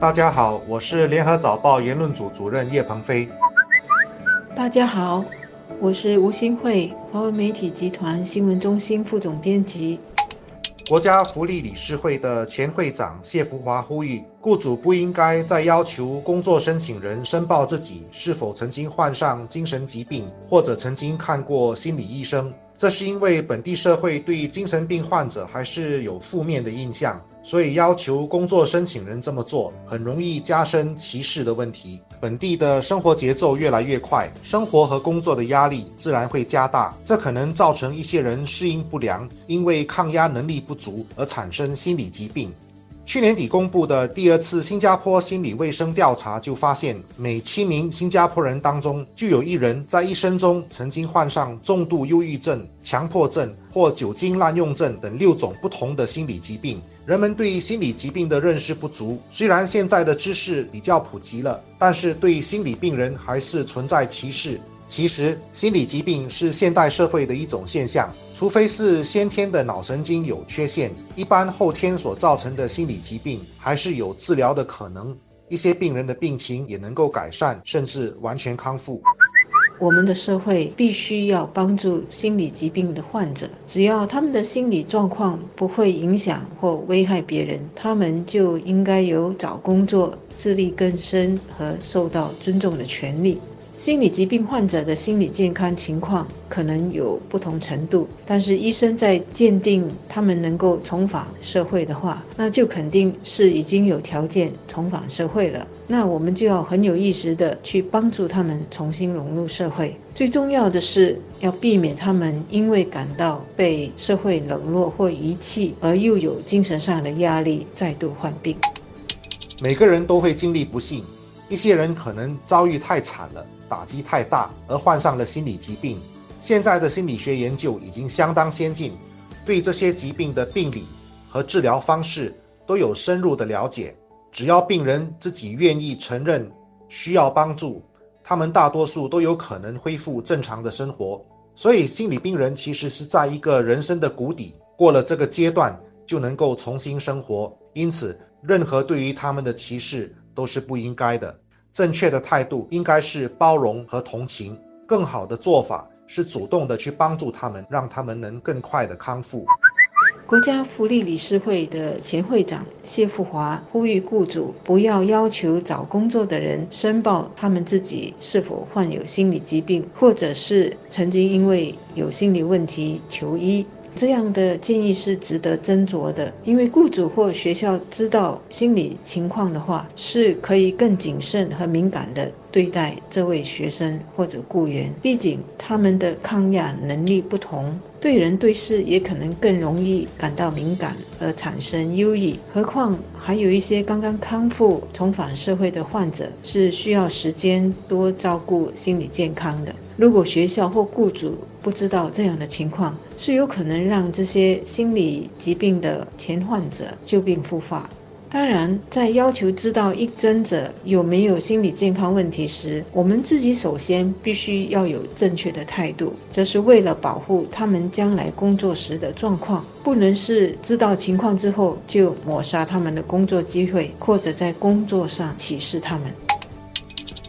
大家好，我是联合早报言论组主任叶鹏飞。大家好，我是吴新慧，华为媒体集团新闻中心副总编辑。国家福利理事会的前会长谢福华呼吁，雇主不应该再要求工作申请人申报自己是否曾经患上精神疾病，或者曾经看过心理医生。这是因为本地社会对精神病患者还是有负面的印象，所以要求工作申请人这么做，很容易加深歧视的问题。本地的生活节奏越来越快，生活和工作的压力自然会加大，这可能造成一些人适应不良，因为抗压能力不足而产生心理疾病。去年底公布的第二次新加坡心理卫生调查就发现，每七名新加坡人当中就有一人在一生中曾经患上重度忧郁症、强迫症或酒精滥用症等六种不同的心理疾病。人们对心理疾病的认识不足，虽然现在的知识比较普及了，但是对心理病人还是存在歧视。其实，心理疾病是现代社会的一种现象，除非是先天的脑神经有缺陷，一般后天所造成的心理疾病还是有治疗的可能。一些病人的病情也能够改善，甚至完全康复。我们的社会必须要帮助心理疾病的患者，只要他们的心理状况不会影响或危害别人，他们就应该有找工作、自力更生和受到尊重的权利。心理疾病患者的心理健康情况可能有不同程度，但是医生在鉴定他们能够重返社会的话，那就肯定是已经有条件重返社会了。那我们就要很有意识的去帮助他们重新融入社会。最重要的是要避免他们因为感到被社会冷落或遗弃，而又有精神上的压力，再度患病。每个人都会经历不幸，一些人可能遭遇太惨了。打击太大而患上了心理疾病。现在的心理学研究已经相当先进，对这些疾病的病理和治疗方式都有深入的了解。只要病人自己愿意承认需要帮助，他们大多数都有可能恢复正常的生活。所以，心理病人其实是在一个人生的谷底，过了这个阶段就能够重新生活。因此，任何对于他们的歧视都是不应该的。正确的态度应该是包容和同情，更好的做法是主动的去帮助他们，让他们能更快的康复。国家福利理事会的前会长谢富华呼吁雇主不要要求找工作的人申报他们自己是否患有心理疾病，或者是曾经因为有心理问题求医。这样的建议是值得斟酌的，因为雇主或学校知道心理情况的话，是可以更谨慎和敏感的对待这位学生或者雇员。毕竟他们的抗压能力不同，对人对事也可能更容易感到敏感而产生忧郁。何况还有一些刚刚康复、重返社会的患者，是需要时间多照顾心理健康的。如果学校或雇主不知道这样的情况，是有可能让这些心理疾病的前患者旧病复发。当然，在要求知道应征者有没有心理健康问题时，我们自己首先必须要有正确的态度，这是为了保护他们将来工作时的状况，不能是知道情况之后就抹杀他们的工作机会，或者在工作上歧视他们。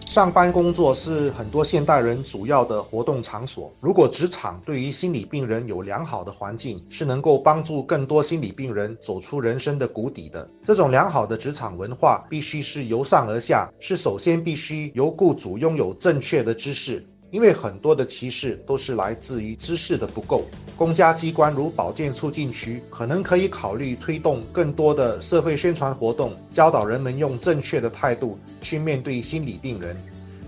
上班工作是很多现代人主要的活动场所。如果职场对于心理病人有良好的环境，是能够帮助更多心理病人走出人生的谷底的。这种良好的职场文化必须是由上而下，是首先必须由雇主拥有正确的知识。因为很多的歧视都是来自于知识的不够。公家机关如保健促进区可能可以考虑推动更多的社会宣传活动，教导人们用正确的态度去面对心理病人。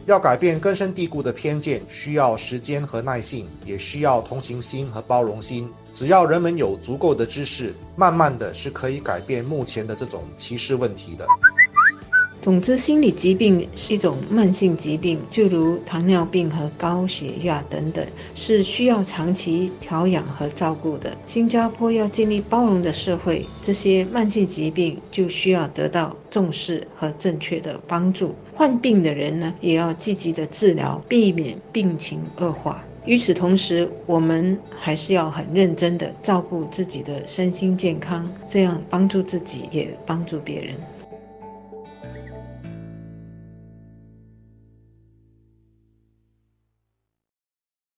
要改变根深蒂固的偏见，需要时间和耐性，也需要同情心和包容心。只要人们有足够的知识，慢慢的是可以改变目前的这种歧视问题的。总之，心理疾病是一种慢性疾病，就如糖尿病和高血压等等，是需要长期调养和照顾的。新加坡要建立包容的社会，这些慢性疾病就需要得到重视和正确的帮助。患病的人呢，也要积极的治疗，避免病情恶化。与此同时，我们还是要很认真的照顾自己的身心健康，这样帮助自己，也帮助别人。